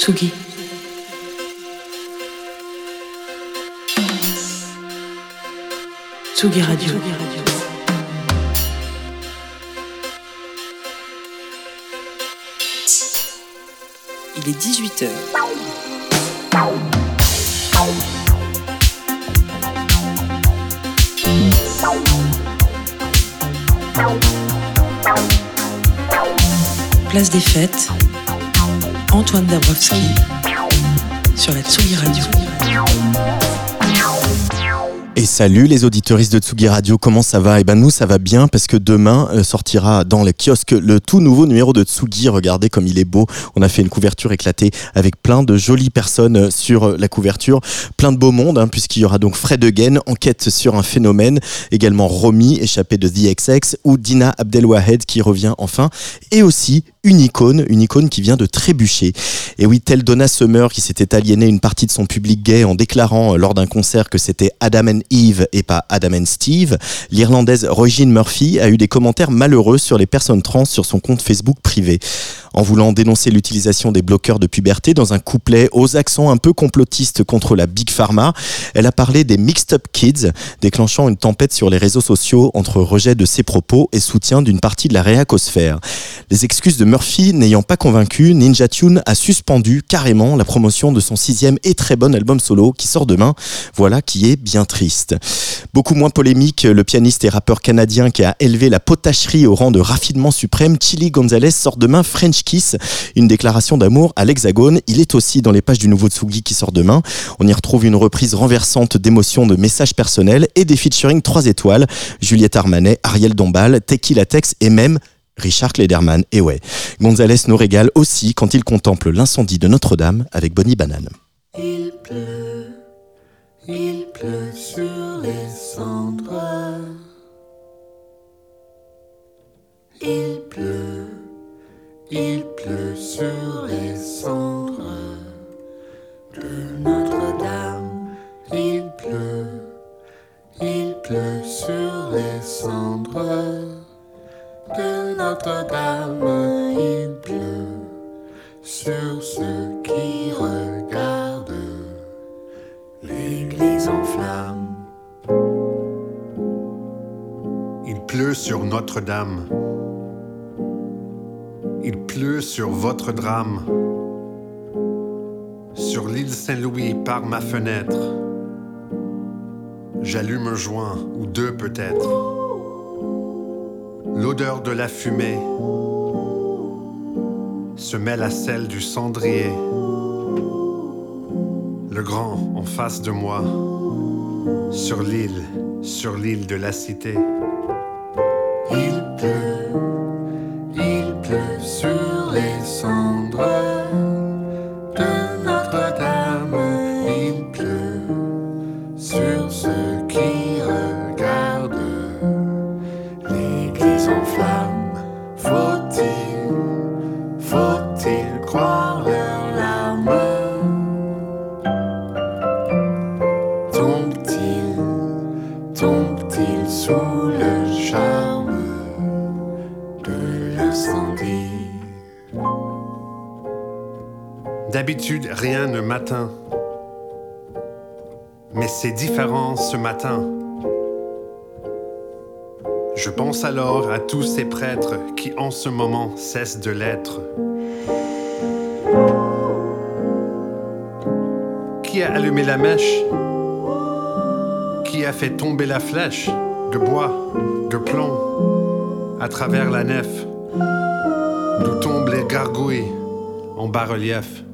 Tsugi. Tsugi Radio. Il est 18h. Place des fêtes. Antoine Dabrowski sur la Tsugi Radio. Et salut les auditeuristes de Tsugi Radio, comment ça va? Eh ben nous ça va bien parce que demain euh, sortira dans le kiosque le tout nouveau numéro de Tsugi. Regardez comme il est beau. On a fait une couverture éclatée avec plein de jolies personnes euh, sur euh, la couverture, plein de beau monde hein, puisqu'il y aura donc Fred Again, enquête sur un phénomène, également Romy échappé de The XX ou Dina Abdelwahed qui revient enfin et aussi une icône, une icône qui vient de trébucher. Et oui, telle Donna Summer qui s'était aliénée une partie de son public gay en déclarant lors d'un concert que c'était Adam and Eve et pas Adam and Steve, l'Irlandaise Regine Murphy a eu des commentaires malheureux sur les personnes trans sur son compte Facebook privé. En voulant dénoncer l'utilisation des bloqueurs de puberté dans un couplet aux accents un peu complotistes contre la Big Pharma, elle a parlé des Mixed Up Kids, déclenchant une tempête sur les réseaux sociaux entre rejet de ses propos et soutien d'une partie de la réacosphère. Les excuses de Murphy n'ayant pas convaincu, Ninja Tune a suspendu carrément la promotion de son sixième et très bon album solo qui sort demain. Voilà qui est bien triste. Beaucoup moins polémique, le pianiste et rappeur canadien qui a élevé la potacherie au rang de raffinement suprême, Chili Gonzalez sort demain French Kiss, une déclaration d'amour à l'Hexagone. Il est aussi dans les pages du nouveau Tsugi qui sort demain. On y retrouve une reprise renversante d'émotions de messages personnels et des featuring 3 étoiles, Juliette Armanet, Ariel Dombal, Teki Latex et même Richard Lederman. Et ouais, Gonzalez nous régale aussi quand il contemple l'incendie de Notre-Dame avec Bonnie Banane. Il pleut, il pleut sur les cendres. Il pleut, il pleut sur les cendres de Notre-Dame. Il pleut, il pleut sur les cendres de Notre-Dame. Il pleut sur ceux qui regardent l'église en flammes. Il pleut sur Notre-Dame. Il pleut sur votre drame. Sur l'île Saint-Louis par ma fenêtre. J'allume un joint ou deux peut-être. L'odeur de la fumée se mêle à celle du cendrier. Le grand en face de moi, sur l'île, sur l'île de la cité. Mais c'est différent ce matin. Je pense alors à tous ces prêtres qui en ce moment cessent de l'être. Qui a allumé la mèche? Qui a fait tomber la flèche de bois, de plomb, à travers la nef D'où tombent les gargouilles en bas-relief?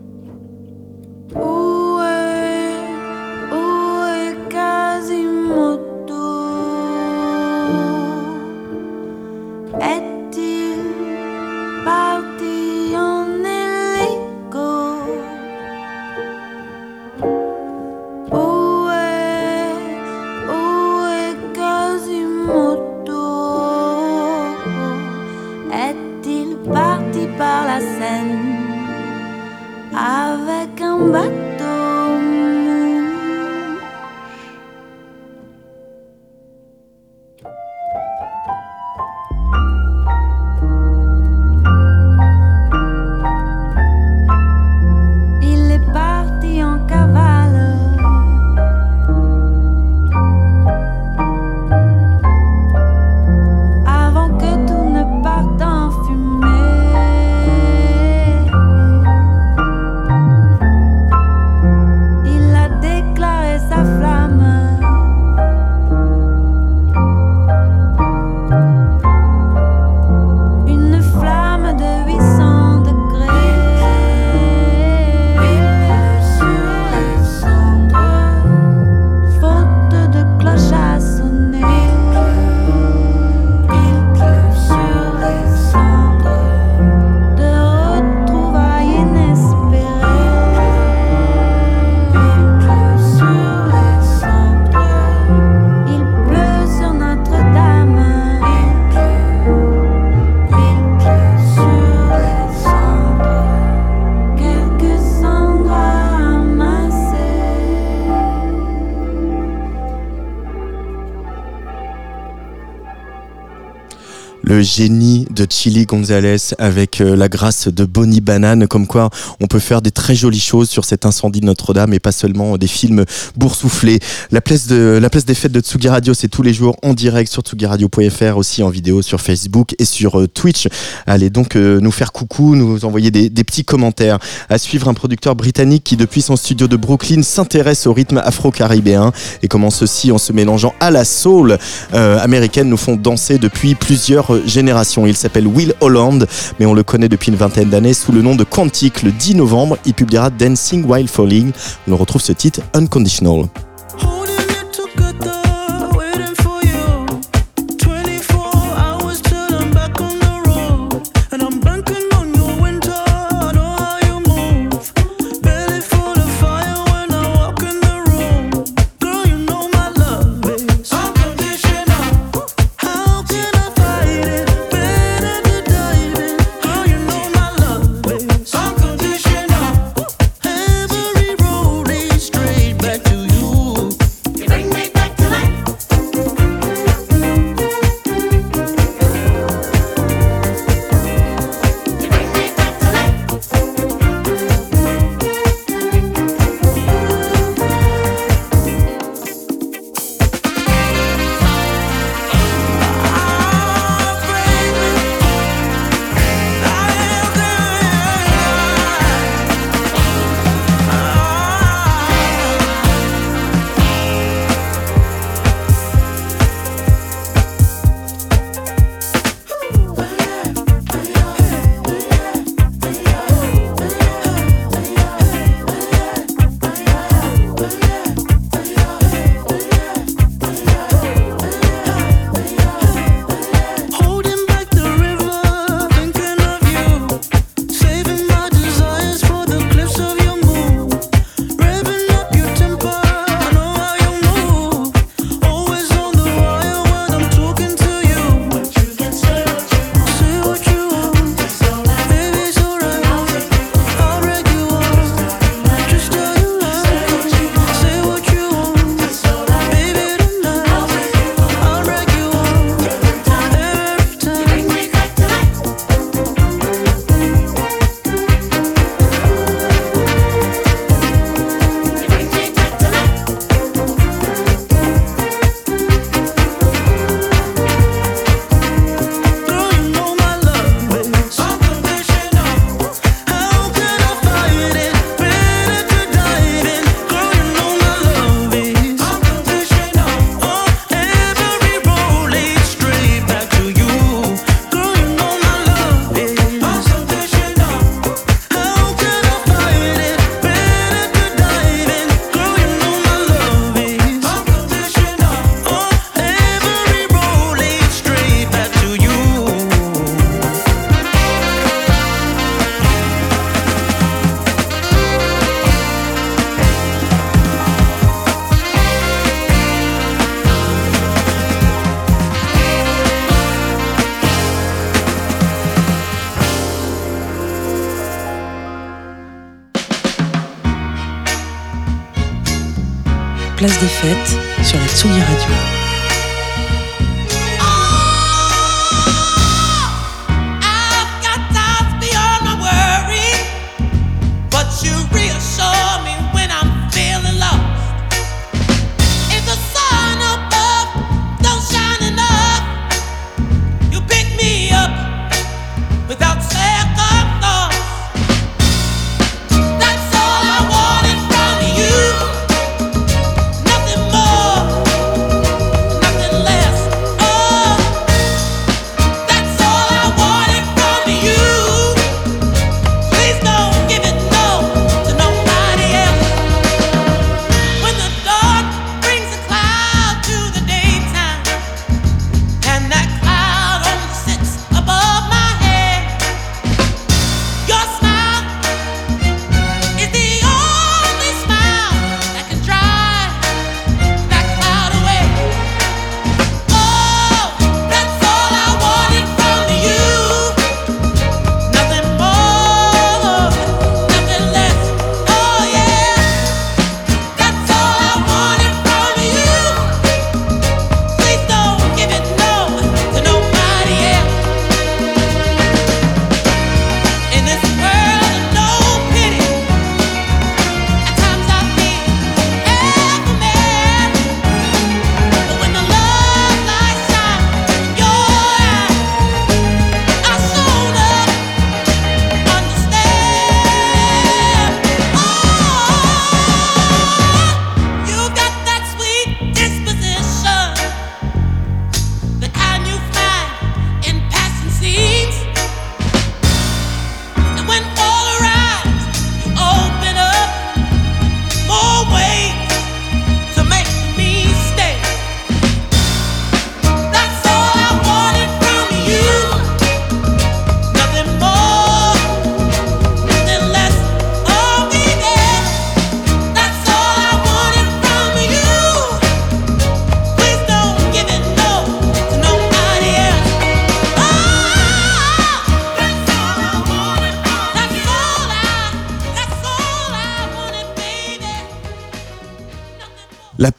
Le génie de Chili Gonzalez avec euh, la grâce de Bonnie Banane, comme quoi on peut faire des très jolies choses sur cet incendie de Notre-Dame et pas seulement des films boursouflés. La place, de, la place des fêtes de Tsugi Radio, c'est tous les jours en direct sur tsugiradio.fr, aussi en vidéo sur Facebook et sur euh, Twitch. Allez donc euh, nous faire coucou, nous envoyer des, des petits commentaires. À suivre un producteur britannique qui depuis son studio de Brooklyn s'intéresse au rythme afro-caribéen et comment ceci en se mélangeant à la soul américaine nous font danser depuis plusieurs Il s'appelle Will Holland, mais on le connaît depuis une vingtaine d'années sous le nom de Quantic. Le 10 novembre, il publiera Dancing While Falling. On retrouve ce titre Unconditional. Place des fêtes sur la Tsugi Radio.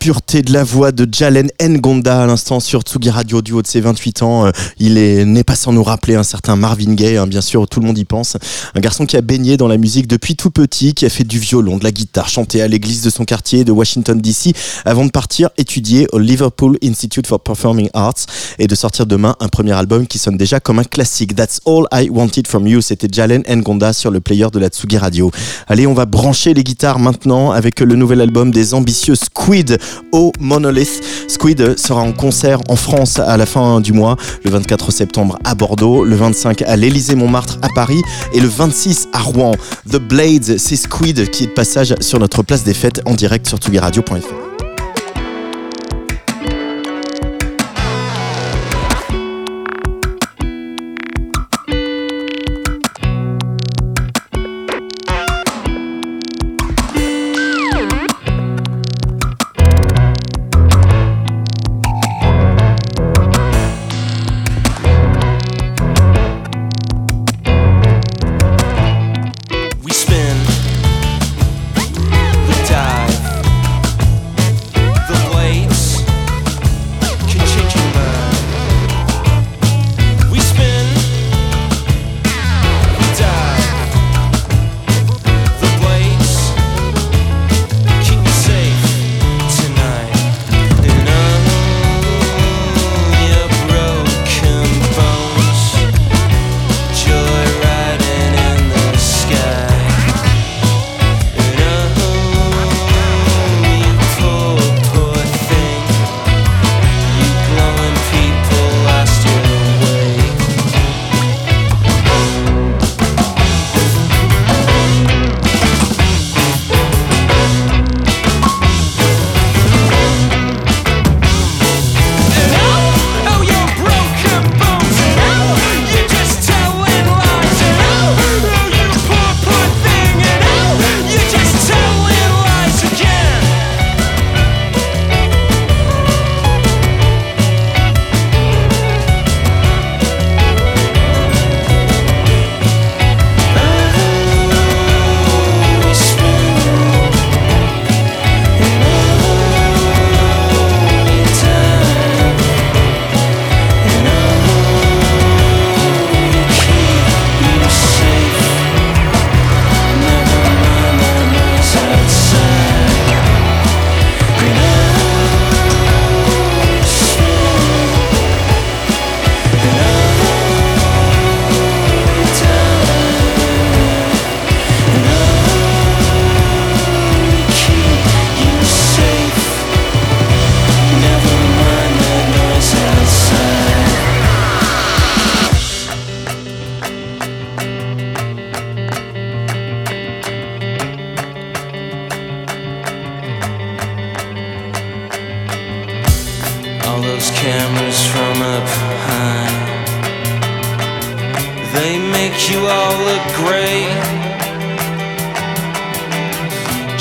Pureté de la voix de Jalen Ngonda à l'instant sur Tsugi Radio du haut de ses 28 ans. Euh, il est n'est pas sans nous rappeler un certain Marvin Gaye, hein, bien sûr, tout le monde y pense. Un garçon qui a baigné dans la musique depuis tout petit, qui a fait du violon, de la guitare, chanté à l'église de son quartier de Washington DC avant de partir étudier au Liverpool Institute for Performing Arts et de sortir demain un premier album qui sonne déjà comme un classique. That's All I Wanted From You, c'était Jalen Ngonda sur le player de la Tsugi Radio. Allez, on va brancher les guitares maintenant avec le nouvel album des ambitieux Squid au Monolith. Squid sera en concert en France à la fin du mois, le 24 septembre à Bordeaux, le 25 à l'Élysée-Montmartre à Paris et le 26 à Rouen. The Blades, c'est Squid qui est de passage sur notre place des fêtes en direct sur tsugiradio.fr.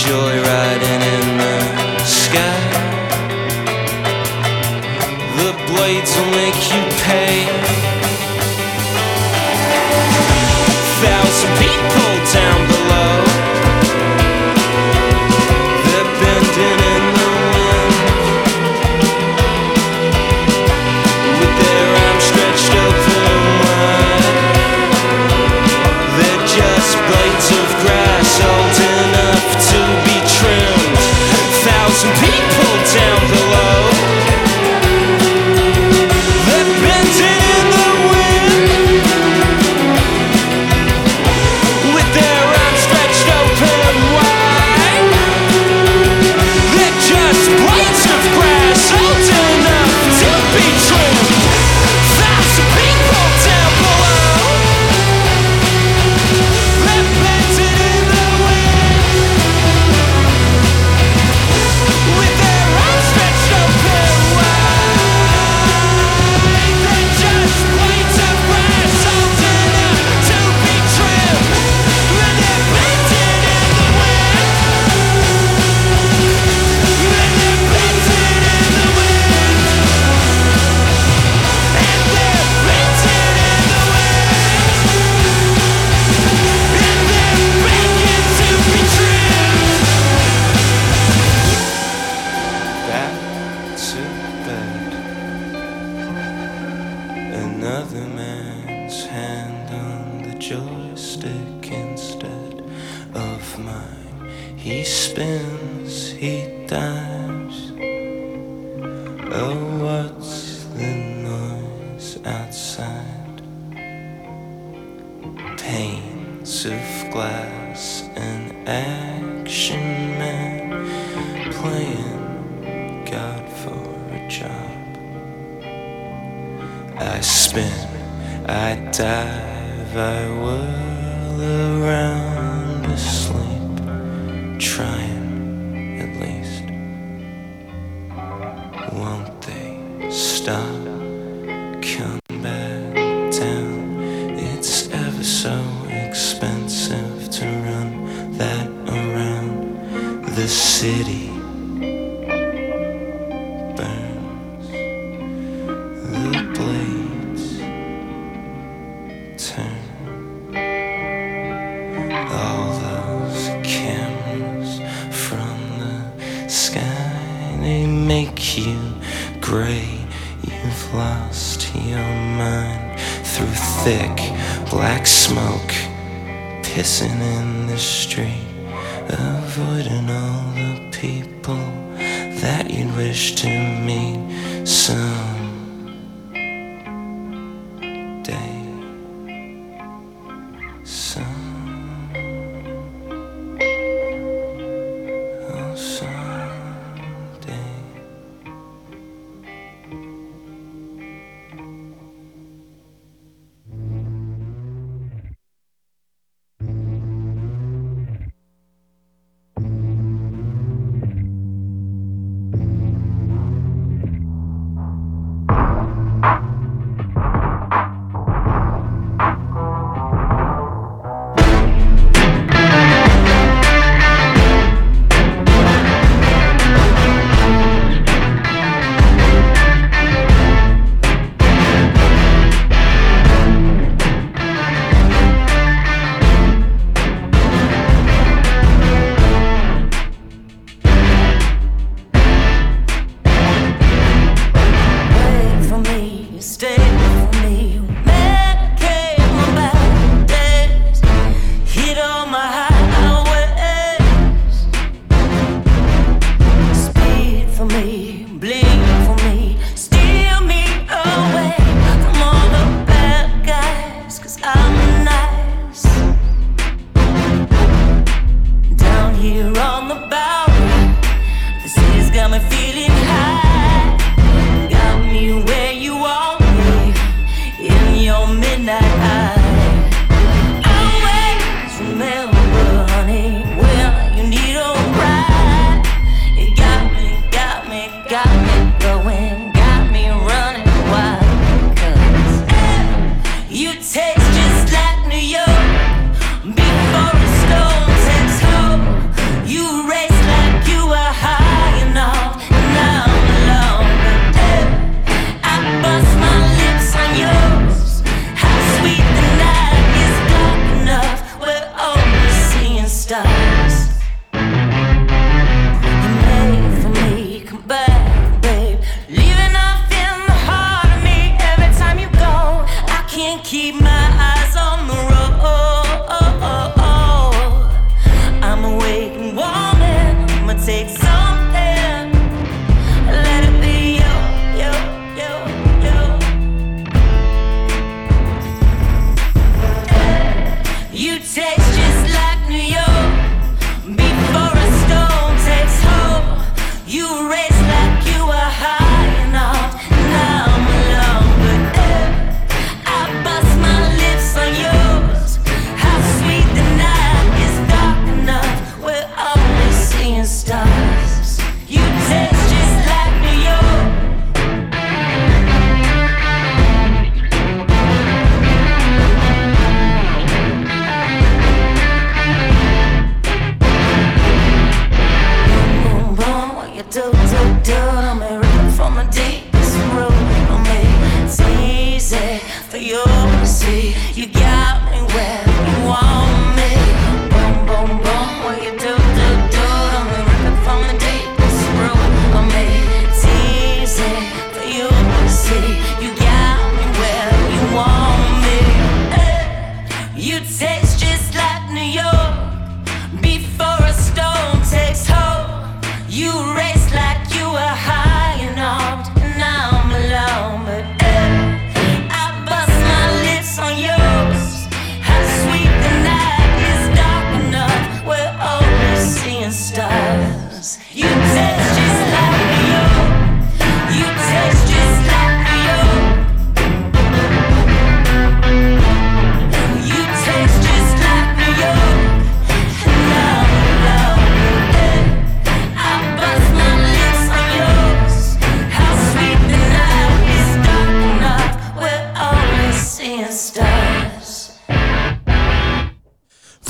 Joyriding in the sky. The blades was an action man playing God for a job. I spin, I dive, I whirl around asleep, trying.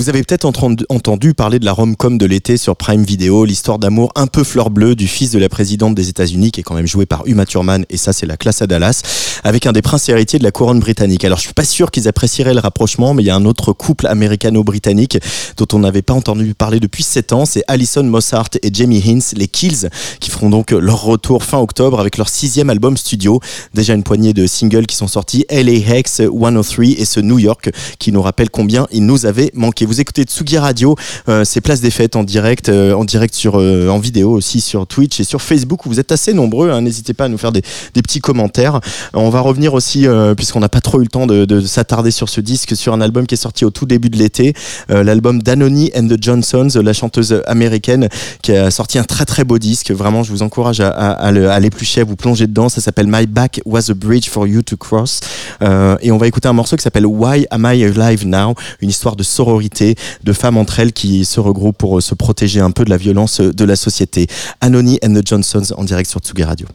Vous avez peut-être entendu, parler de la rom-com de l'été sur Prime Video, l'histoire d'amour un peu fleur bleue du fils de la présidente des États-Unis, qui est quand même joué par Uma Thurman, et ça c'est la classe à Dallas, avec un des princes héritiers de la couronne britannique. Alors je suis pas sûr qu'ils apprécieraient le rapprochement, mais il y a un autre couple américano-britannique dont on n'avait pas entendu parler depuis 7 ans, c'est Alison Mossart et Jamie Hinz, les Kills, qui feront donc leur retour fin octobre avec leur sixième album studio. Déjà une poignée de singles qui sont sortis, LA Hex 103 et ce New York, qui nous rappelle combien il nous avait manqué. Écoutez Tsugi Radio, euh, c'est Place des Fêtes en direct, euh, en direct sur, euh, en vidéo aussi sur Twitch et sur Facebook vous êtes assez nombreux. hein. N'hésitez pas à nous faire des, petits commentaires. On va revenir aussi, puisqu'on n'a pas trop eu le temps de, de s'attarder sur ce disque, sur un album qui est sorti au tout début de l'été, l'album Danony and the Johnsons, la chanteuse américaine qui a sorti un très très beau disque. Vraiment, je vous encourage à, à, à l'éplucher, à vous plonger dedans. Ça s'appelle My Back Was a Bridge for You to Cross. Et on va écouter un morceau qui s'appelle Why Am I Alive Now? Une histoire de sororité, de femmes entre elles qui se regroupent pour euh, se protéger un peu de la violence euh, de la société. Anony and the Johnsons en direct sur Tsugi Radio.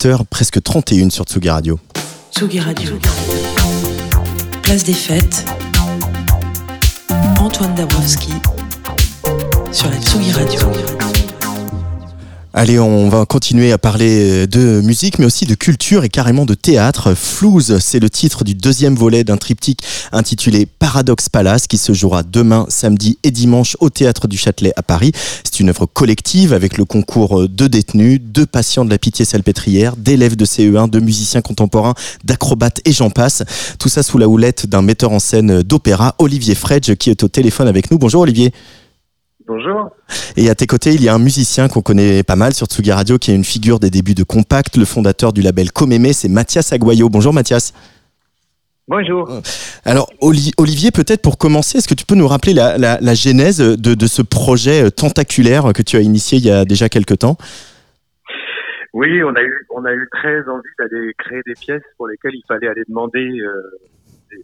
18h, presque 31 sur Tsugi Radio. Tsugi Radio. Place des fêtes. Antoine Dabrowski sur la Tsugi Radio. Allez, on va continuer à parler de musique, mais aussi de culture et carrément de théâtre. Flouze, c'est le titre du deuxième volet d'un triptyque intitulé Paradox Palace, qui se jouera demain, samedi et dimanche au Théâtre du Châtelet à Paris. C'est une œuvre collective avec le concours de détenus, de patients de la pitié salpêtrière, d'élèves de CE1, de musiciens contemporains, d'acrobates et j'en passe. Tout ça sous la houlette d'un metteur en scène d'opéra, Olivier Fredge, qui est au téléphone avec nous. Bonjour Olivier. Bonjour. Et à tes côtés, il y a un musicien qu'on connaît pas mal sur Tsugi Radio, qui est une figure des débuts de Compact, le fondateur du label Comémé, c'est Mathias Aguayo. Bonjour Mathias. Bonjour. Alors Oli- Olivier, peut-être pour commencer, est-ce que tu peux nous rappeler la, la- la genèse de, de ce projet euh, tentaculaire que tu as initié il y a déjà quelques temps? Oui, on a eu on a eu très envie d'aller créer des pièces pour lesquelles il fallait aller demander euh,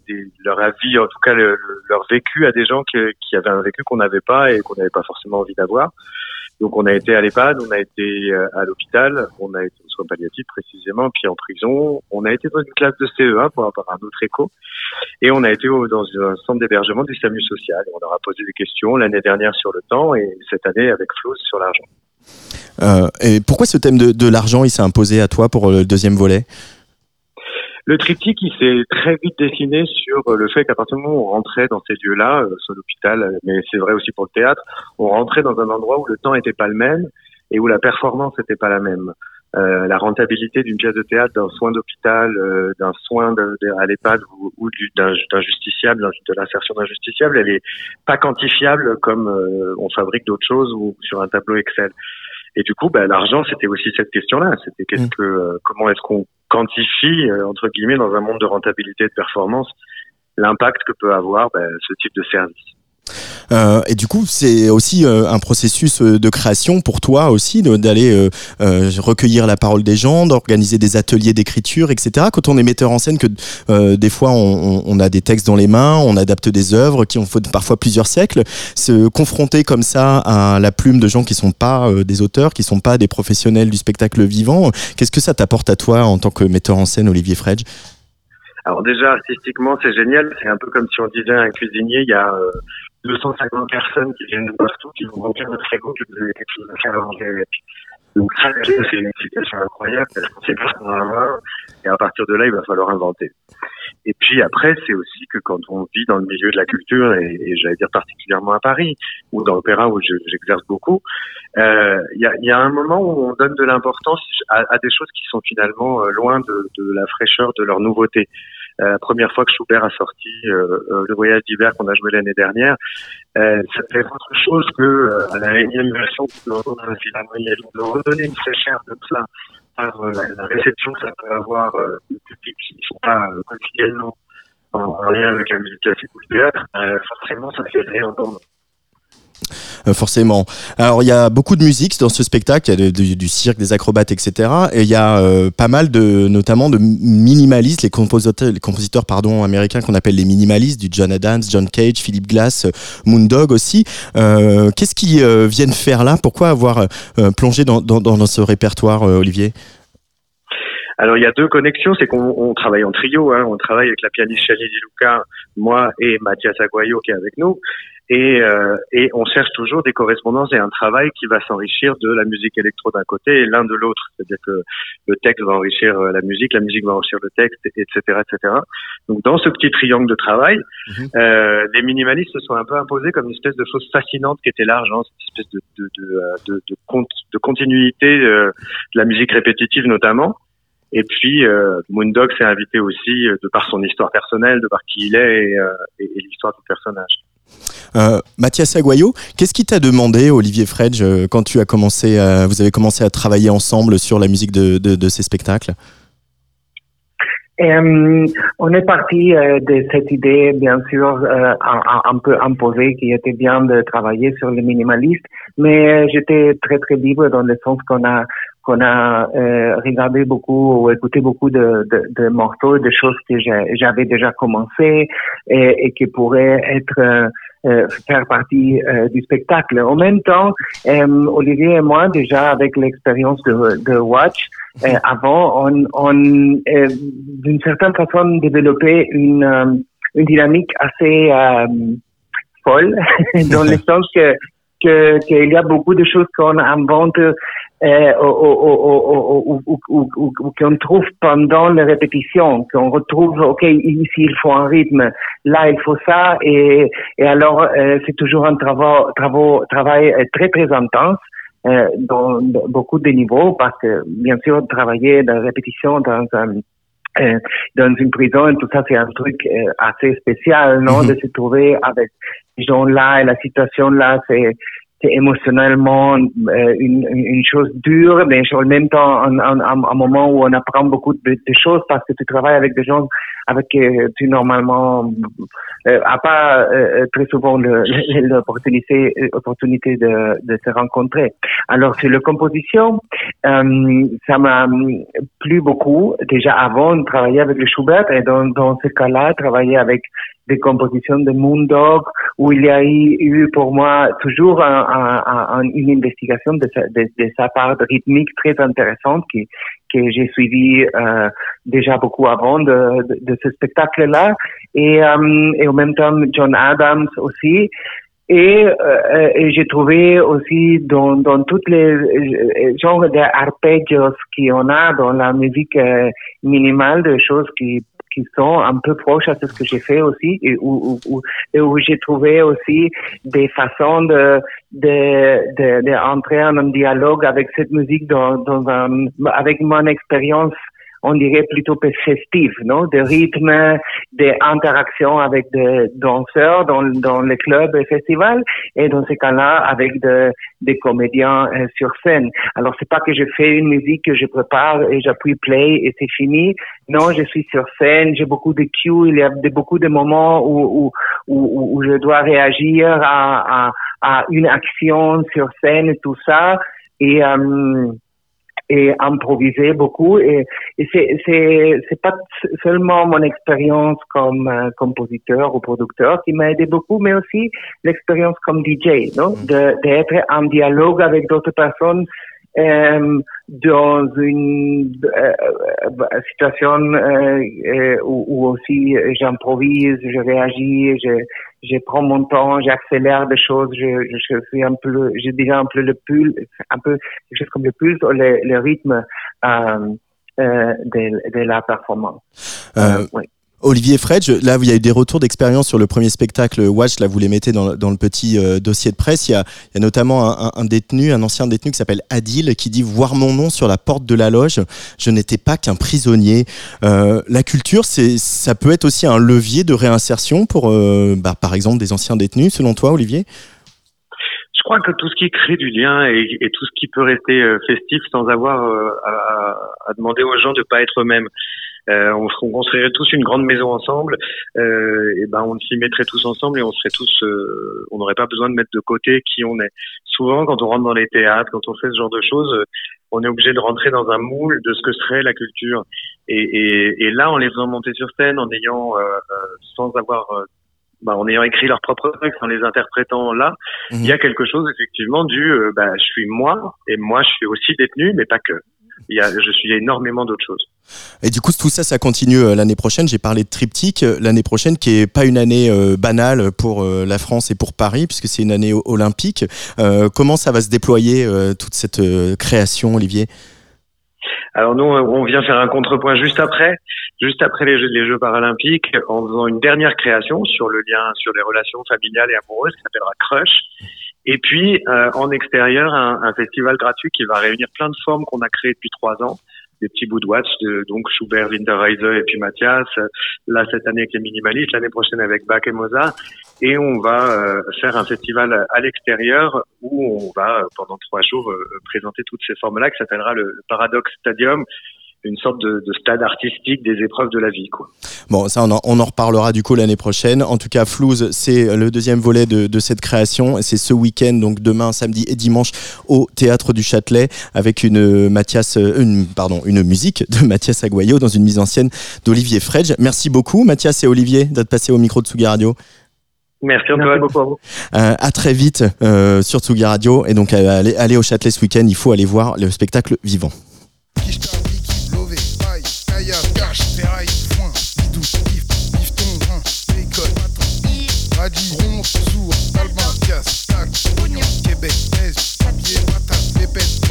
des- leur avis, en tout cas le- le- leur vécu à des gens qui avaient un vécu qu'on n'avait pas et qu'on n'avait pas forcément envie d'avoir. Donc on a été à l'EHPAD, on a été euh, à l'hôpital, on a été aux soins palliatifs précisément, puis en prison. On a été dans une classe de CE1 pour avoir un autre écho. Et on a été dans un centre d'hébergement du SAMU social. On leur a posé des questions l'année dernière sur le temps et cette année avec Flos sur l'argent. Euh, Et pourquoi ce thème de, de l'argent, il s'est imposé à toi pour le deuxième volet? Le triptyque, il s'est très vite dessiné sur euh, le fait qu'à partir du moment où on rentrait dans ces lieux-là, euh, soit l'hôpital, euh, mais c'est vrai aussi pour le théâtre, on rentrait dans un endroit où le temps n'était pas le même et où la performance n'était pas la même. Euh, la rentabilité d'une pièce de théâtre, d'un soin d'hôpital, euh, d'un soin à l'EHPAD ou, ou du- d'un justiciable, de l'insertion d'un justiciable, elle est pas quantifiable comme on fabrique d'autres choses ou sur un tableau Excel. Et du coup, bah, l'argent, c'était aussi cette question-là. C'était qu'est-ce Mm. que, euh, comment est-ce qu'on quantifie euh, entre guillemets dans un monde de rentabilité et de performance l'impact que peut avoir bah, ce type de service. Euh, et du coup, c'est aussi euh, un processus euh, de création pour toi aussi, d'aller euh, euh, recueillir la parole des gens, d'organiser des ateliers d'écriture, etc. Quand on est metteur en scène, que euh, des fois on, on- a des textes dans les mains, on adapte des œuvres qui ont fait parfois plusieurs siècles, se confronter comme ça à la plume de gens qui sont pas des auteurs, qui sont pas des professionnels du spectacle vivant, qu'est-ce que ça t'apporte à toi en tant que metteur en scène, Olivier Fredge? Alors déjà artistiquement, c'est génial. C'est un peu comme si on disait à un cuisinier, il y a euh, 250 personnes qui viennent de partout, qui vont remplir notre frigo, que vous avez quelque chose à faire à manger. Donc ça, c'est une situation incroyable parce qu'on sait pas ce qu'on va avoir. Et à partir de là, il va falloir inventer. Et puis après, c'est aussi que quand on vit dans le milieu de la culture, et, et j'allais dire particulièrement à Paris, ou dans l'opéra où je- j'exerce beaucoup, euh, il y, a, il y a un moment où on donne de l'importance à, à des choses qui sont finalement euh, loin de, de la fraîcheur de leur nouveauté. Euh, la première fois que Schubert a sorti euh, euh, le voyage d'hiver qu'on a joué l'année dernière, euh, ça fait autre chose que euh, à la énième version qu'on. Et donc de redonner une fraîcheur de ça par euh, la- réception que ça peut avoir euh, du public qui ne sont pas euh, quotidiennement en, en lien avec la musique classique ou le théâtre, euh, forcément ça fait réentendre. Euh, forcément. Alors il y a beaucoup de musique dans ce spectacle, il y a de- du cirque, des acrobates, etc. Et il y a euh, pas mal de, notamment de minimalistes, les compositeurs, les compositeurs pardon américains qu'on appelle les minimalistes, du John Adams, John Cage, Philip Glass, euh, Moondog aussi. Qu'est-ce qu'ils viennent faire là? Pourquoi avoir plongé dans, dans, dans ce répertoire, Olivier? Alors il y a deux connexions, c'est qu'on on travaille en trio, hein, on travaille avec la pianiste Shani Di Luca, moi et Mathias Aguayo qui est avec nous, et, euh, et on cherche toujours des correspondances et un travail qui va s'enrichir de la musique électro d'un côté et l'un de l'autre, c'est-à-dire que le texte va enrichir euh, la musique, la musique va enrichir le texte, etc., etc. Donc dans ce petit triangle de travail, Mhm. euh, les minimalistes se sont un peu imposés comme une espèce de chose fascinante qui était l'argent, cette espèce de, de, de, euh, de, de, con- de continuité euh, de la musique répétitive notamment. Et puis, euh, Moondog s'est invité aussi euh, de par son histoire personnelle, de par qui il est et, euh, et- et l'histoire du personnage. Euh, Mathias Aguayo, qu'est-ce qui t'a demandé, Olivier Fredge, euh, quand tu as commencé, à- vous avez commencé à travailler ensemble sur la musique de, ces spectacles? Euh, on est parti de cette idée, bien sûr, un, un- peu imposée, qui était bien de travailler sur le minimaliste, mais j'étais très très libre dans le sens qu'on a qu'on a euh, regardé beaucoup ou écouté beaucoup de, de, de morceaux, de choses que j'avais déjà commencé et, et qui pourraient être euh, euh, faire partie euh, du spectacle. En même temps, euh, Olivier et moi, déjà avec l'expérience de, de Watch, euh, avant, on, on euh, d'une certaine façon développé une, une dynamique assez euh, folle, dans le sens que que- qu'il y a beaucoup de choses qu'on invente ou, ou- ou- qu'on trouve pendant les répétitions, qu'on retrouve, ok, ici il faut un rythme, là il faut ça, et, et alors euh, c'est toujours un travail, travail, travail euh, très très intense euh, dans beaucoup de niveaux, parce que bien sûr travailler dans la répétition dans un euh, dans une prison, tout ça, c'est un truc euh, assez spécial, non, Mhm. de se trouver avec ces gens-là et la situation là, c'est c'est émotionnellement euh, une, une chose dure, mais en même temps un, un, un, moment où on apprend beaucoup de, de choses parce que tu travailles avec des gens avec qui tu normalement euh, a pas euh, très souvent l'opportunité opportunité de, de se rencontrer. Alors sur la composition, euh, ça m'a plu beaucoup. Déjà avant, de travailler avec le Schubert et dans, dans ce cas-là, travailler avec des compositions de Moondog où il y a eu, pour moi toujours un- un- un- un- une investigation de sa, de, de part rythmique très intéressante qui, que j'ai suivi euh, déjà beaucoup avant de, ce spectacle-là et, euh, et en même temps John Adams aussi. Et, euh, j'ai trouvé aussi dans, dans toutes les euh, genres d'arpeggios qu'on a dans la musique minimale, des choses qui qui sont un peu proches à ce que j'ai fait aussi et où, j'ai trouvé aussi des façons de de de, de entrer en un dialogue avec cette musique dans, dans un avec mon expérience on dirait plutôt festive, non? De rythme, d'interactions avec des danseurs dans, dans les clubs et festivals, et dans ces cas-là, avec de- des comédiens euh, sur scène. Alors, c'est pas que je fais une musique que je prépare et j'appuie play et c'est fini. Non, je suis sur scène, j'ai beaucoup de cues, il y a beaucoup de moments où, où, où, je dois réagir à, à, à une action sur scène et tout ça. Et, euh, et improviser beaucoup. Et, et c'est c'est c'est pas seulement mon expérience comme euh, compositeur ou producteur qui m'a aidé beaucoup mais aussi l'expérience comme DJ non? De d'être en dialogue avec d'autres personnes euh, dans une euh, euh, situation euh, où, où aussi j'improvise, je réagis, je, je prends mon temps, j'accélère des choses, je, je suis un peu, je dirais un peu le pulse, un peu quelque chose comme le pulse le, le rythme euh, euh, de, de la performance. Euh, oui. Olivier Fredge, là, il y a eu des retours d'expérience sur le premier spectacle Watch. Là, vous les mettez dans, le petit euh, dossier de presse. Il y a, notamment un, un détenu, un ancien détenu qui s'appelle Adil, qui dit voir mon nom sur la porte de la loge. Je n'étais pas qu'un prisonnier. Euh, la culture, ça peut être aussi un levier de réinsertion pour, euh, bah, par exemple, des anciens détenus, selon toi, Olivier? Je crois que tout ce qui crée du lien et, tout ce qui peut rester euh, festif sans avoir euh, à, à demander aux gens de pas être eux-mêmes. Euh, on, on construirait tous une grande maison ensemble, euh, et ben on s'y mettrait tous ensemble et on serait tous, euh, on n'aurait pas besoin de mettre de côté qui on est. Souvent, quand on rentre dans les théâtres, quand on fait ce genre de choses, on est obligé de rentrer dans un moule de ce que serait la culture. Et, et, et là, en les faisant monter sur scène, en ayant, euh, euh, sans avoir, euh, bah, en ayant écrit leurs propres textes, en les interprétant là, Mhm. il y a quelque chose effectivement du, euh, bah, je suis moi et moi je suis aussi détenu, mais pas que. Il y a, je suis énormément d'autres choses. Et du coup, tout ça, ça continue euh, l'année prochaine. J'ai parlé de triptyque euh, l'année prochaine, qui est pas une année euh, banale pour la France et pour Paris, puisque c'est une année olympique. Comment ça va se déployer toute cette création, Olivier? Alors nous, on vient faire un contrepoint juste après, juste après les Jeux, paralympiques, en faisant une dernière création sur le lien, sur les relations familiales et amoureuses, qui s'appellera Crush. Et puis, en extérieur, un festival gratuit qui va réunir plein de formes qu'on a créées depuis trois ans, des petits bouts de watch, de, donc Schubert, Winterreise et puis Mathias. Euh, Là, cette année avec les minimalistes, l'année prochaine avec Bach et Mozart. Et on va euh, faire un festival à l'extérieur où on va, euh, pendant trois jours, euh, présenter toutes ces formes-là, qui s'appellera le, le Paradox Stadium, une sorte de, de stade artistique des épreuves de la vie. Quoi. Bon, ça, on en, on en reparlera du coup l'année prochaine. En tout cas, Flouze, c'est le deuxième volet de, de cette création. C'est ce week-end, donc demain, samedi et dimanche, au Théâtre du Châtelet, avec une euh, Mathias, euh, une, pardon, une musique de Mathias Aguayo dans une mise en scène d'Olivier Fredge. Merci beaucoup, Mathias et Olivier, d'être passés au micro de Tsugi Radio. Merci Antoine. Merci beaucoup à vous. Euh, à très vite euh, sur Tsugi Radio. Et donc, euh, allez, allez au Châtelet ce week-end. Il faut aller voir le spectacle vivant.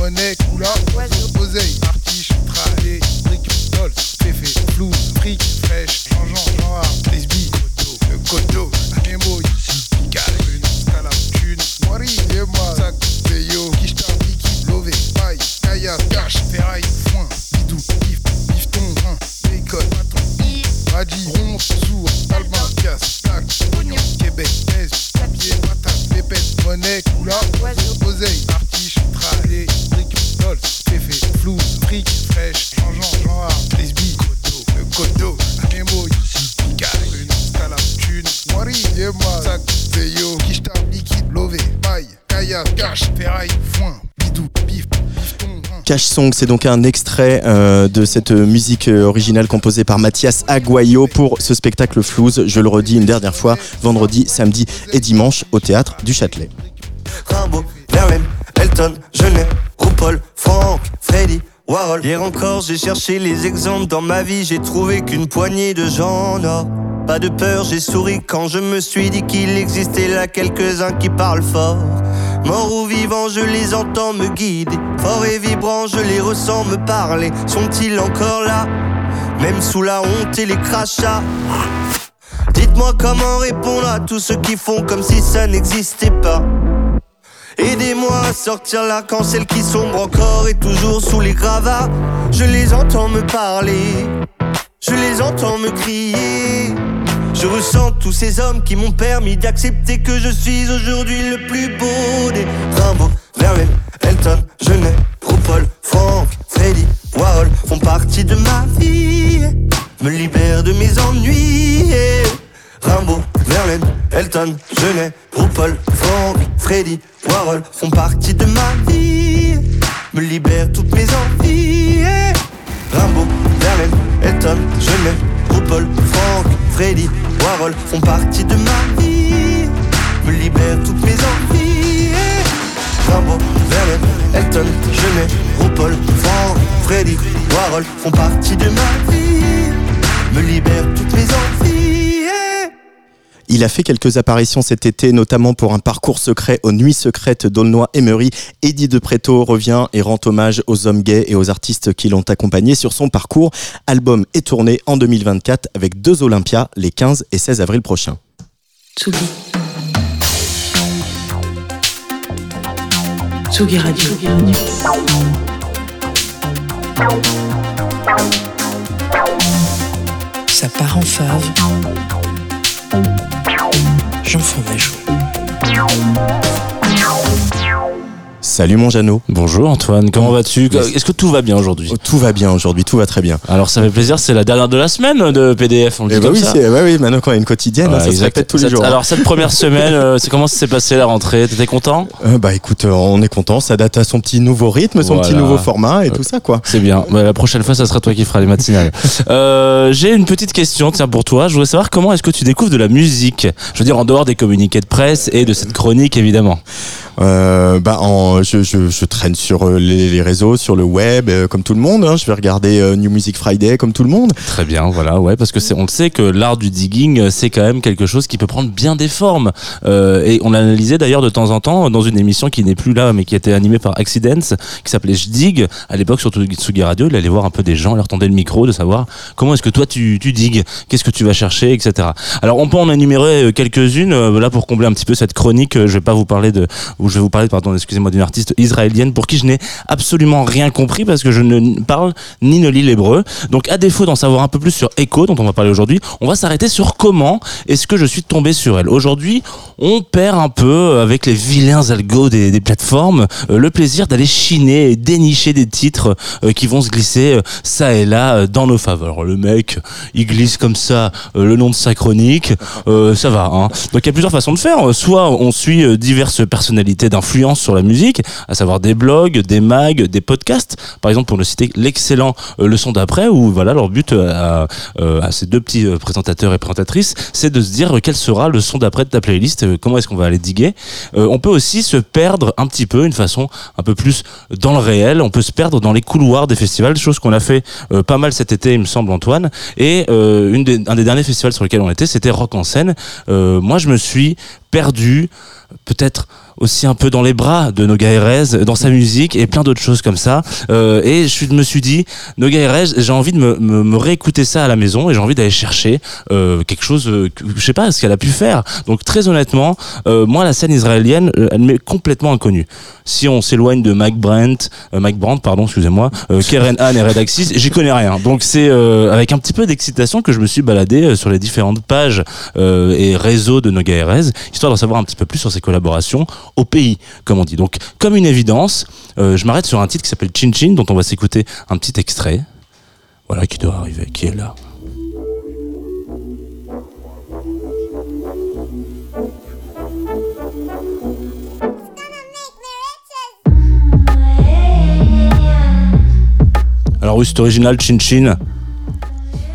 Monnaie, coula, oseille, artiche, tralé, brique, dol, féfé, flouze, fric, fraîche, changeant, genre, coteau, le coteau, anémo, ici, pical, une, scala, thune, wari, yema, sac, veyo, quicheta, liquide, lové, paille, caillasse, cache, ferraille, foin, bidou, bif, bifton, brin, bacon, maton, radis, rond, sourd, albin, casse, tac, oignon, Québec, neige, papier, patate, pépette, monnaie, coula, oseille, artiche, tralé, dol, féfé, flouze, fric, fraîche, changeant, genre, frisbee, coteau, le ici, pical, une, scala, thune, wari, yema, sac, veyo, quicheta, liquide, lové, paille, caillasse, cache, ferraille, foin, bidou, bif, bifton, brin. Cash Song, c'est donc un extrait euh, de cette musique euh, originale composée par Mathias Aguayo pour ce spectacle Flouze. Je le redis une dernière fois, vendredi, samedi et dimanche au théâtre du Châtelet. Elton, Genet, RuPaul, Franck, Freddy, Warhol. Hier encore, j'ai cherché les exemples dans ma vie, j'ai trouvé qu'une poignée de gens n'ont pas de peur, j'ai souri quand je me suis dit qu'il existait là quelques-uns qui parlent fort. Morts ou vivants, je les entends me guider. Fort et vibrant, je les ressens me parler. Sont-ils encore là? Même sous la honte et les crachats Dites-moi comment répondre à tous ceux qui font comme si ça n'existait pas. Aidez-moi à sortir là quand celle qui sombre encore est toujours sous les gravats. Je les entends me parler, je les entends me crier. Je ressens tous ces hommes qui m'ont permis d'accepter que je suis aujourd'hui le plus beau des Rimbaud, Verlaine, Elton, Genet, RuPaul, Franck, Freddy, Warhol font partie de ma vie, me libèrent de mes ennuis. Rimbaud, Verlaine, Elton, Genet, RuPaul, Franck, Freddy, Warhol font partie de ma vie, me libèrent toutes mes envies. Rimbaud, Verlaine, Elton, Genet, RuPaul, Franck, Freddy, Warhol font partie de ma vie, me libèrent toutes mes envies. Rimbaud, Verlaine, Elton, Genet, RuPaul, Franck, Freddy, Warhol font partie de ma vie, me libèrent toutes mes envies. Il a fait quelques apparitions cet été, notamment pour un parcours secret aux Nuits secrètes d'Aulnoy-Emery. Eddie de Preto revient et rend hommage aux hommes gays et aux artistes qui l'ont accompagné sur son parcours. Album est tourné en 2024 avec deux Olympias les 15 et 16 avril prochains. Tsugi. Tsugi Radio. Ça part en fave. Mes joues. Salut mon Jeannot. Bonjour Antoine, comment vas-tu Est-ce que tout va bien aujourd'hui Tout va bien aujourd'hui, tout va très bien. Alors ça fait plaisir, c'est la dernière de la semaine de PDF, on le dit Eh bah comme oui, ça. ouais, oui, maintenant qu'on a une quotidienne, Ouais, ça se répète tous les Cette- jours. hein. Alors cette première semaine, euh, c'est comment ça s'est passé la rentrée? T'étais content? Euh, bah écoute, euh, on est content, ça date à son petit nouveau rythme, son petit nouveau format et tout ça quoi. C'est bien. Bah, la prochaine fois, ça sera toi qui feras les matinales. Euh, J'ai une petite question, tiens, pour toi. Je voudrais savoir comment est-ce que tu découvres de la musique? Je veux dire, en dehors des communiqués de presse et de cette chronique, évidemment. Euh, bah je, traîne sur euh, les, réseaux, sur le web, euh, comme tout le monde. hein. Je vais regarder euh, New Music Friday comme tout le monde. Très bien, voilà, ouais, parce que on le sait que l'art du digging, c'est quand même quelque chose qui peut prendre bien des formes. Et on l'a analysé d'ailleurs de temps en temps dans une émission qui n'est plus là, mais qui été animée par Accidents, qui s'appelait Je digue. À l'époque, sur Tsugi Radio, il allait voir un peu des gens, leur tendait le micro, de savoir comment est-ce que toi tu, tu digues, qu'est-ce que tu vas chercher, etc. Alors on peut en énumérer quelques-unes, là pour combler un petit peu cette chronique, je vais pas vous parler de, ou je vais vous parler, pardon, excusez-moi, d'une artiste israélienne pour qui je n'ai absolument rien compris parce que je ne parle ni ne lis l'hébreu. Donc à défaut d'en savoir un peu plus sur Echo, dont on va parler aujourd'hui, on va s'arrêter sur comment est-ce que je suis tombé sur elle. Aujourd'hui, on perd un peu avec les vilains algos des, plateformes euh, le plaisir d'aller chiner et dénicher des titres euh, qui vont se glisser euh, ça et là dans nos faveurs. Le mec, il glisse comme ça le nom de sa chronique, ça va. Hein. Donc il y a plusieurs façons de faire. Soit on suit diverses personnalités d'influence sur la musique, à savoir des blogs, des mags, des podcasts. Par exemple, pour ne citer l'excellent euh, Le Son d'après, où voilà leur but euh, à, euh, à ces deux petits présentateurs et présentatrices, c'est de se dire quel sera le son d'après de ta playlist, comment est-ce qu'on va aller diguer. On peut aussi se perdre un petit peu, une façon un peu plus dans le réel. On peut se perdre dans les couloirs des festivals, chose qu'on a fait pas mal cet été, il me semble, Antoine. Et un des derniers festivals sur lesquels on était, c'était Rock en scène. Moi, je me suis perdu, peut-être aussi un peu dans les bras de Noga Erez, dans sa musique et plein d'autres choses comme ça. Euh, et je me suis dit, Noga Erez, j'ai envie de me, me, me réécouter ça à la maison et j'ai envie d'aller chercher euh, quelque chose, euh, que, je sais pas, ce qu'elle a pu faire. Donc très honnêtement, euh, moi la scène israélienne, elle m'est complètement inconnue. Si on s'éloigne de Mike Brandt, Mike Brandt, pardon, excusez-moi, Keren Han et Redaxis, j'y connais rien. Donc c'est avec un petit peu d'excitation que je me suis baladé sur les différentes pages et réseaux de Noga Erez, histoire d'en savoir un petit peu plus sur ses collaborations au pays, comme on dit. Donc comme une évidence, euh, je m'arrête sur un titre qui s'appelle Chin Chin, dont on va s'écouter un petit extrait. Voilà qui doit arriver, qui est là. Alors oui, c'est original Chin Chin.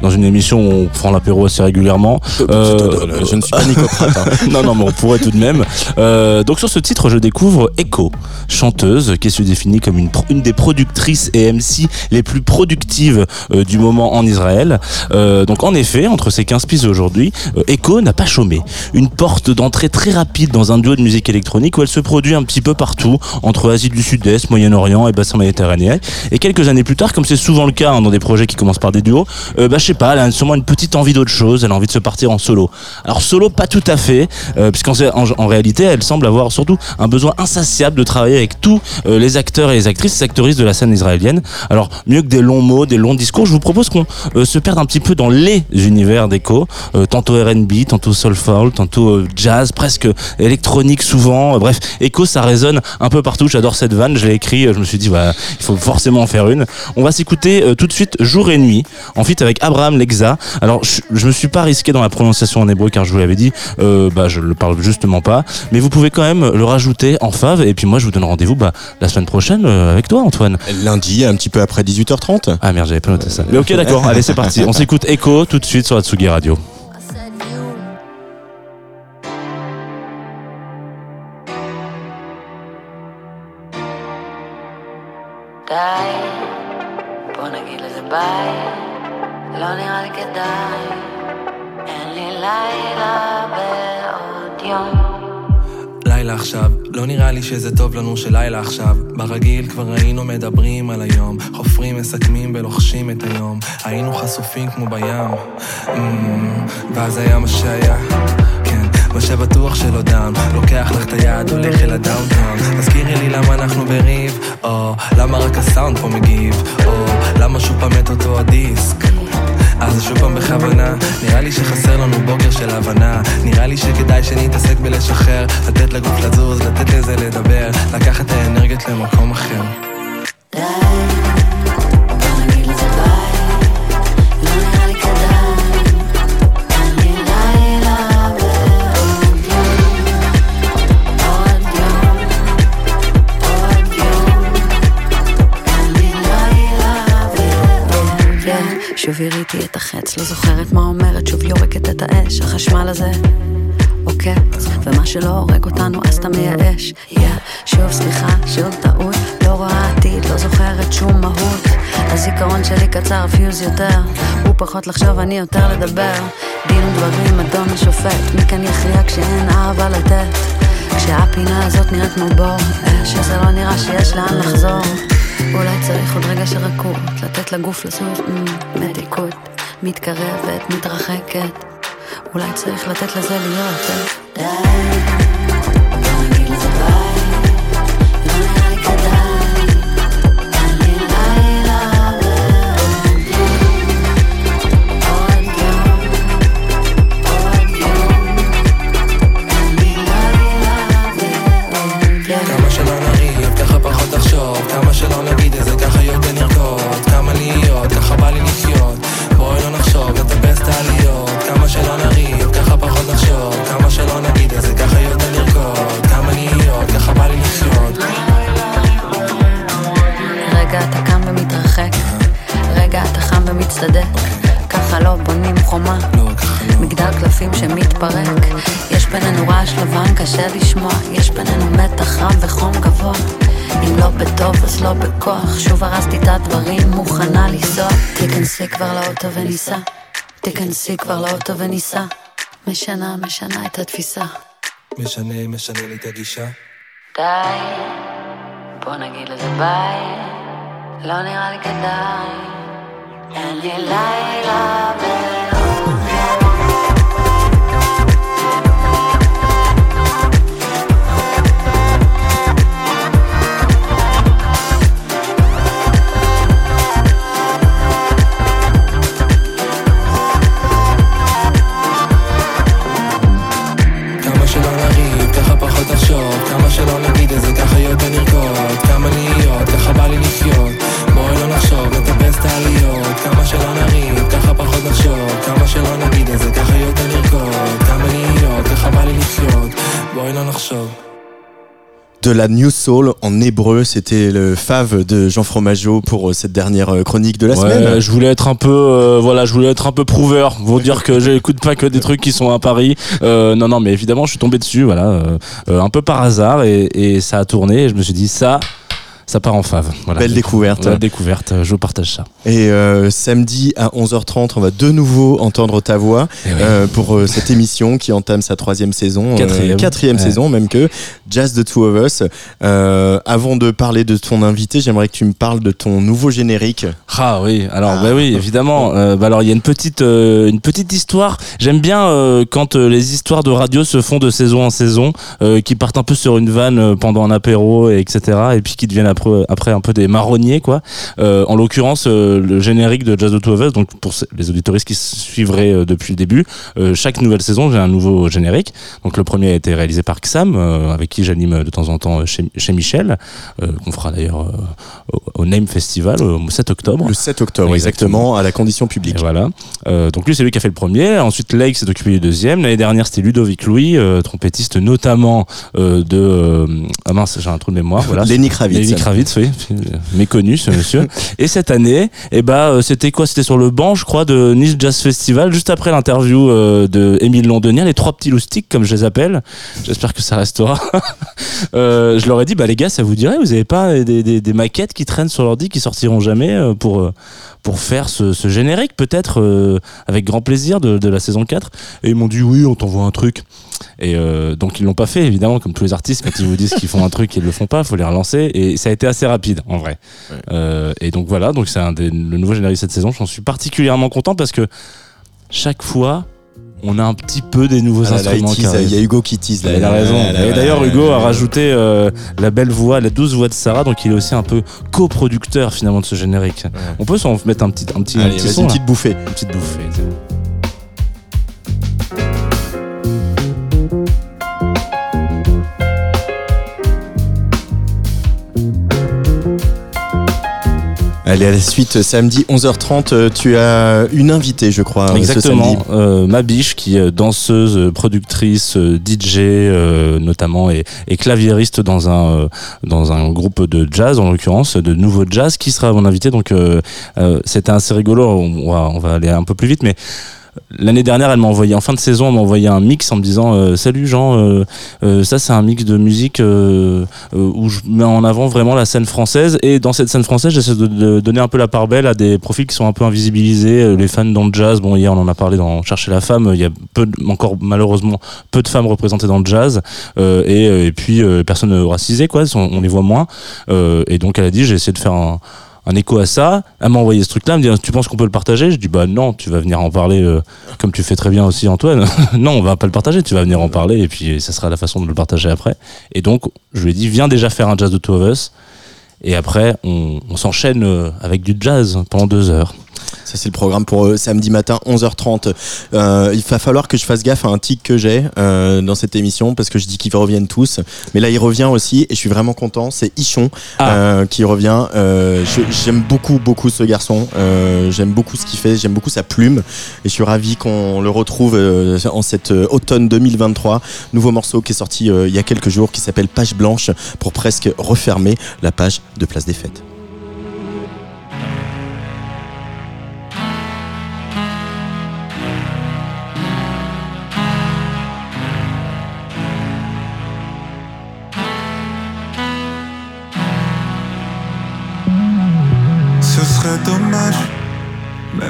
Dans une émission où on prend l'apéro assez régulièrement. Euh, je ne suis pas nicocrate. hein. non, non, mais on pourrait tout de même. Euh, donc sur ce titre, je découvre Echo, chanteuse qui se définit comme une, des productrices et MC les plus productives euh, du moment en Israël. Euh, donc en effet, entre ses 15 pistes aujourd'hui, euh, Echo n'a pas chômé. Une porte d'entrée très rapide dans un duo de musique électronique où elle se produit un petit peu partout, entre Asie du Sud-Est, Moyen-Orient et bassin méditerranéen. Et quelques années plus tard, comme c'est souvent le cas hein, dans des projets qui commencent par des duos, bah, pas, elle a sûrement une petite envie d'autre chose, elle a envie de se partir en solo. Alors solo, pas tout à fait, euh, puisqu'en en, réalité, elle semble avoir surtout un besoin insatiable de travailler avec tous euh, les acteurs et les actrices, les actrices de la scène israélienne. Alors mieux que des longs mots, des longs discours, je vous propose qu'on euh, se perde un petit peu dans les univers d'Echo, euh, tantôt R&B, tantôt soulful, tantôt jazz, presque électronique souvent. Bref, Echo, ça résonne un peu partout. J'adore cette vanne, je l'ai écrit, je me suis dit, voilà, il faut forcément en faire une. On va s'écouter tout de suite Jour et Nuit, en fit avec Abraham Lexa. Alors, je, je me suis pas risqué dans la prononciation en hébreu car je vous l'avais dit, euh, bah, je le parle justement pas. Mais vous pouvez quand même le rajouter en fave. Et puis moi, je vous donne rendez-vous bah, la semaine prochaine euh, avec toi, Antoine. Lundi, un petit peu après 18h30. Ah merde, j'avais pas noté ça. Mais ok, d'accord. Allez, c'est parti. On s'écoute Echo tout de suite sur la Tsugi Radio. שזה טוב לנו שלילה עכשיו. ברגיל כבר היינו מדברים על היום, חופרים, מסכמים ולוחשים את היום. היינו חשופים כמו בים, mm, ואז היה מה שהיה. כן, מה שבטוח שלא דם, לוקח לך את היד, הולך אל הדאונטאון. תזכירי לי למה אנחנו בריב, או למה רק הסאונד פה מגיב, או למה שוב פעם את אותו הדיסק. אז זה שוב פעם בכוונה, נראה לי שחסר לנו בוקר של הבנה, נראה לי שכדאי שנתעסק בלשחרר, לתת לגוף לזוז, לתת לזה לדבר, לקחת את האנרגיות למקום אחר. די, שוב הראיתי את החץ, לא זוכרת מה אומרת, שוב יורקת את האש, החשמל הזה עוקץ, ומה שלא הורג אותנו אז אתה מייאש. יא, שוב סליחה, שוב טעות, לא רואה עתיד, לא זוכרת שום מהות. הזיכרון שלי קצר, פיוז יותר, הוא פחות לחשוב, אני יותר לדבר. דין ודברים, אדון השופט, מי כאן יכריע כשאין אהבה לתת? כשהפינה הזאת נראית כמו בור, אש, שזה לא נראה שיש לאן לחזור. אולי צריך עוד רגע של רכות, לתת לגוף לזוז, מתיקות, מתקרבת, מתרחקת. אולי צריך לתת לזה להיות, אה? די, תיכנסי כבר לאוטו וניסע, תיכנסי כבר לאוטו וניסע. משנה, משנה את התפיסה. משנה, משנה לי את הגישה. די, בוא נגיד לזה ביי, לא נראה לי כדאי. אין לי לילה ולא... de la New Soul en hébreu. C'était le fave de Jean Fromageau pour euh, cette dernière euh, chronique de la Ouais, semaine. je voulais être un peu, euh, voilà, je voulais être un peu prouveur, vous dire que j'écoute pas que des trucs qui sont à Paris. Euh, non, non, mais évidemment, je suis tombé dessus, voilà, euh, un peu par hasard, et, et ça a tourné. Et je me suis dit ça, ça part en fave. Voilà. Belle découverte. Belle découverte. Je partage ça. Et euh, samedi à 11h30, on va de nouveau entendre ta voix euh, pour euh, cette émission qui entame sa troisième saison, euh, Quatrième. quatrième Ouais. saison même que Jazz the Two of Us. Euh, avant de parler de ton invité, j'aimerais que tu me parles de ton nouveau générique. Ah oui, alors bah oui, évidemment. Euh, bah alors il y a une petite euh, une petite histoire. J'aime bien euh, quand euh, les histoires de radio se font de saison en saison, euh, qui partent un peu sur une vanne euh, pendant un apéro, et etc. Et puis qui deviennent après après un peu des marronniers quoi. Euh, en l'occurrence euh, le générique de Jazz the Two of Us, donc pour les auditoristes qui suivraient euh, depuis le début, euh, chaque nouvelle saison j'ai un nouveau générique. Donc le premier a été réalisé par Xam, euh, avec qui j'anime de temps en temps chez, chez Michel, euh, qu'on fera d'ailleurs euh, au, Name Festival au 7 octobre. Le 7 octobre, exactement, à la condition publique. Et voilà. Euh, donc lui, c'est lui qui a fait le premier. Ensuite, Lake s'est occupé du deuxième. L'année dernière, c'était Ludovic Louis, euh, trompettiste notamment euh, de... euh, ah mince, j'ai un trou de mémoire. Voilà. Lenny Kravitz. Lenny Kravitz, oui. Méconnu, ce monsieur. Et cette année, eh ben, euh, c'était quoi? C'était sur le banc, je crois, de Nice Jazz Festival, juste après l'interview euh, de Émile Londonien, les trois petits loustiques, comme je les appelle. J'espère que ça restera. Euh, je leur ai dit, bah les gars, ça vous dirait, vous avez pas des, des, maquettes qui traînent sur l'ordi qui sortiront jamais pour, pour faire ce, ce générique, peut-être, euh, avec grand plaisir de, de la saison 4 Et ils m'ont dit, oui, on t'envoie un truc. Et euh, donc ils l'ont pas fait, évidemment, comme tous les artistes, quand ils vous disent qu'ils font un truc, ils le font pas, faut les relancer. Et ça a été assez rapide, en vrai. Euh, et donc voilà, donc c'est le nouveau générique de cette saison. J'en suis particulièrement content parce que chaque fois, on a un petit peu des nouveaux Ah instruments. il y a Hugo qui tease. là. Il a raison. Là, là, Et d'ailleurs, Hugo a rajouté euh, la belle voix, la douce voix de Sarah, donc il est aussi un peu coproducteur finalement de ce générique. On peut s'en mettre un petit, un petit, un petit son, une petite bouffée. Une petite bouffée. Allez, à la suite, samedi 11h30, euh, tu as une invitée, je crois, ce Exactement, euh, ma biche qui est danseuse, euh, productrice, DJ euh, notamment et, et claviériste dans un euh, dans un groupe de jazz en l'occurrence de nouveau jazz qui sera mon invité donc c'était assez rigolo. On va on va aller un peu plus vite mais L'année dernière, elle m'a envoyé en fin de saison, elle m'a envoyé un mix en me disant euh, salut Jean, euh, euh, ça c'est un mix de musique où je mets en avant vraiment la scène française et dans cette scène française, j'essaie de, donner un peu la part belle à des profils qui sont un peu invisibilisés, les fans dans le jazz. Bon, hier on en a parlé dans Chercher la femme, il y a peu, encore malheureusement peu de femmes représentées dans le jazz et, puis personnes racisées quoi, on, on les voit moins. Et donc elle a dit j'ai essayé de faire un un écho à ça. Elle m'a envoyé ce truc-là, elle me dit Tu penses qu'on peut le partager? Je dis Bah non, tu vas venir en parler euh, comme tu fais très bien aussi, Antoine. non, on va pas le partager, tu vas venir en parler et puis ça sera la façon de le partager après. Et donc, je lui ai dit Viens déjà faire un jazz de Two of Us. Et après, on, on s'enchaîne euh, avec du jazz pendant deux heures. Ça, c'est le programme pour euh, samedi matin, 11h30. Euh, il va falloir que je fasse gaffe à un tic que j'ai euh, dans cette émission parce que je dis qu'ils reviennent tous. Mais là, il revient aussi et je suis vraiment content. C'est Ichon euh, qui revient. J'aime beaucoup, beaucoup ce garçon. J'aime beaucoup ce qu'il fait. J'aime beaucoup sa plume. Et je suis ravi qu'on le retrouve en euh, automne 2023. Nouveau morceau qui est sorti il y a quelques jours qui s'appelle Page Blanche pour presque refermer la page de Place des Fêtes.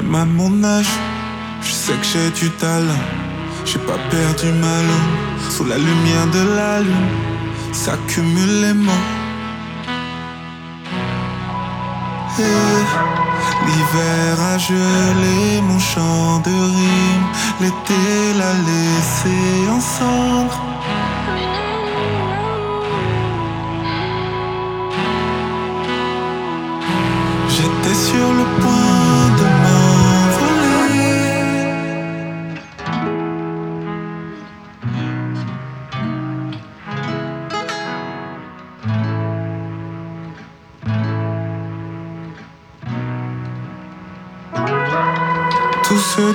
Même à mon âge. Je sais que j'ai du talent, j'ai pas perdu ma langue. Sous la lumière de la lune, s'accumulent les mots. Et L'hiver a gelé mon chant de rime, l'été l'a laissé en cendres. J'étais sur le point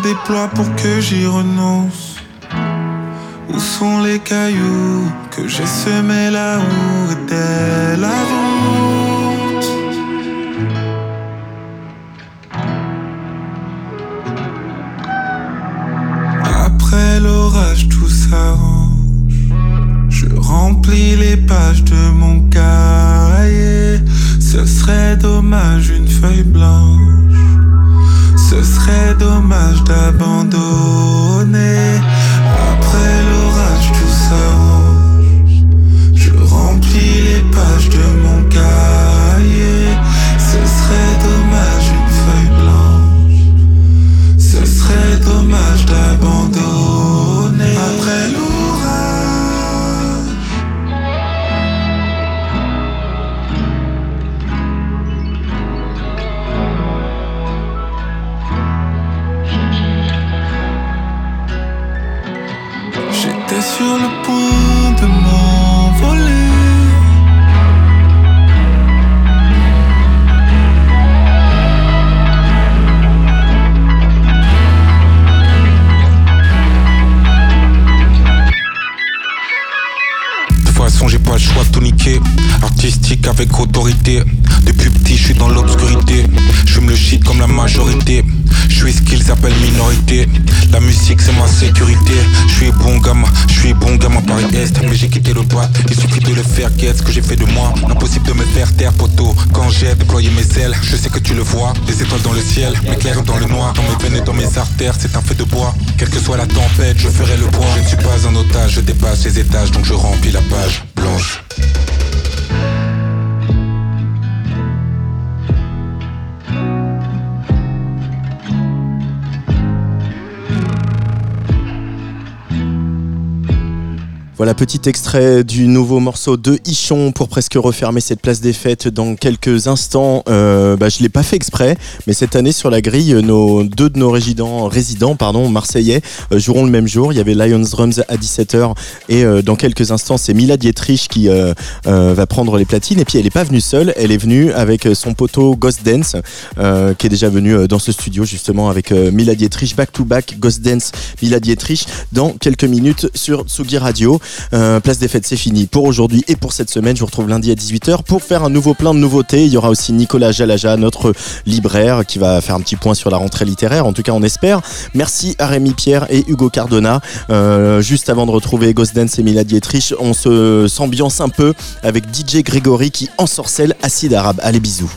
déploie pour que j'y renonce. Où sont les cailloux que j'ai semés là où la d'abandonner. J'ai pas le choix de tout niquer. Artistique avec autorité. Depuis petit, je suis dans l'obscurité. Je me le shit comme la majorité. Je suis ce qu'ils appellent minorité. La musique, c'est ma sécurité. Je suis bon gamin, je suis bon gamin Paris-Est. Mais j'ai quitté le boîte, il suffit de le faire. Qu'est-ce que j'ai fait de moi? Impossible de me faire taire, poteau. Quand j'ai déployé mes ailes, je sais que tu le vois. Les étoiles dans le ciel, m'éclairent dans le noir. Dans mes veines et dans mes artères, c'est un feu de bois. Quelle que soit la tempête, je ferai le poids. Je ne suis pas un otage, je dépasse les étages, donc je remplis la page blanche. Voilà, petit extrait du nouveau morceau de Ichon pour presque refermer cette place des fêtes dans quelques instants. Euh, bah, je l'ai pas fait exprès, mais cette année sur la grille, nos deux de nos résidents, résidents pardon, marseillais euh, joueront le même jour. Il y avait Lions Drums à 17h et euh, dans quelques instants, c'est Mila Dietrich qui euh, va prendre les platines. Et puis elle est pas venue seule, elle est venue avec son poteau Ghost Dance qui est déjà venu dans ce studio justement avec Mila Dietrich back to back Ghost Dance Mila Dietrich dans quelques minutes sur Tsugi Radio. Euh, place des fêtes, c'est fini pour aujourd'hui et pour cette semaine. Je vous retrouve lundi à 18h pour faire un nouveau plein de nouveautés. Il y aura aussi Nicolas Jalaja, notre libraire, qui va faire un petit point sur la rentrée littéraire. En tout cas, on espère. Merci à Rémi Pierre et Hugo Cardona. Euh, juste avant de retrouver Ghost Dance et Mila Dietrich, on se s'ambiance un peu avec DJ Grégory qui ensorcelle Acide Arabe. Allez, bisous.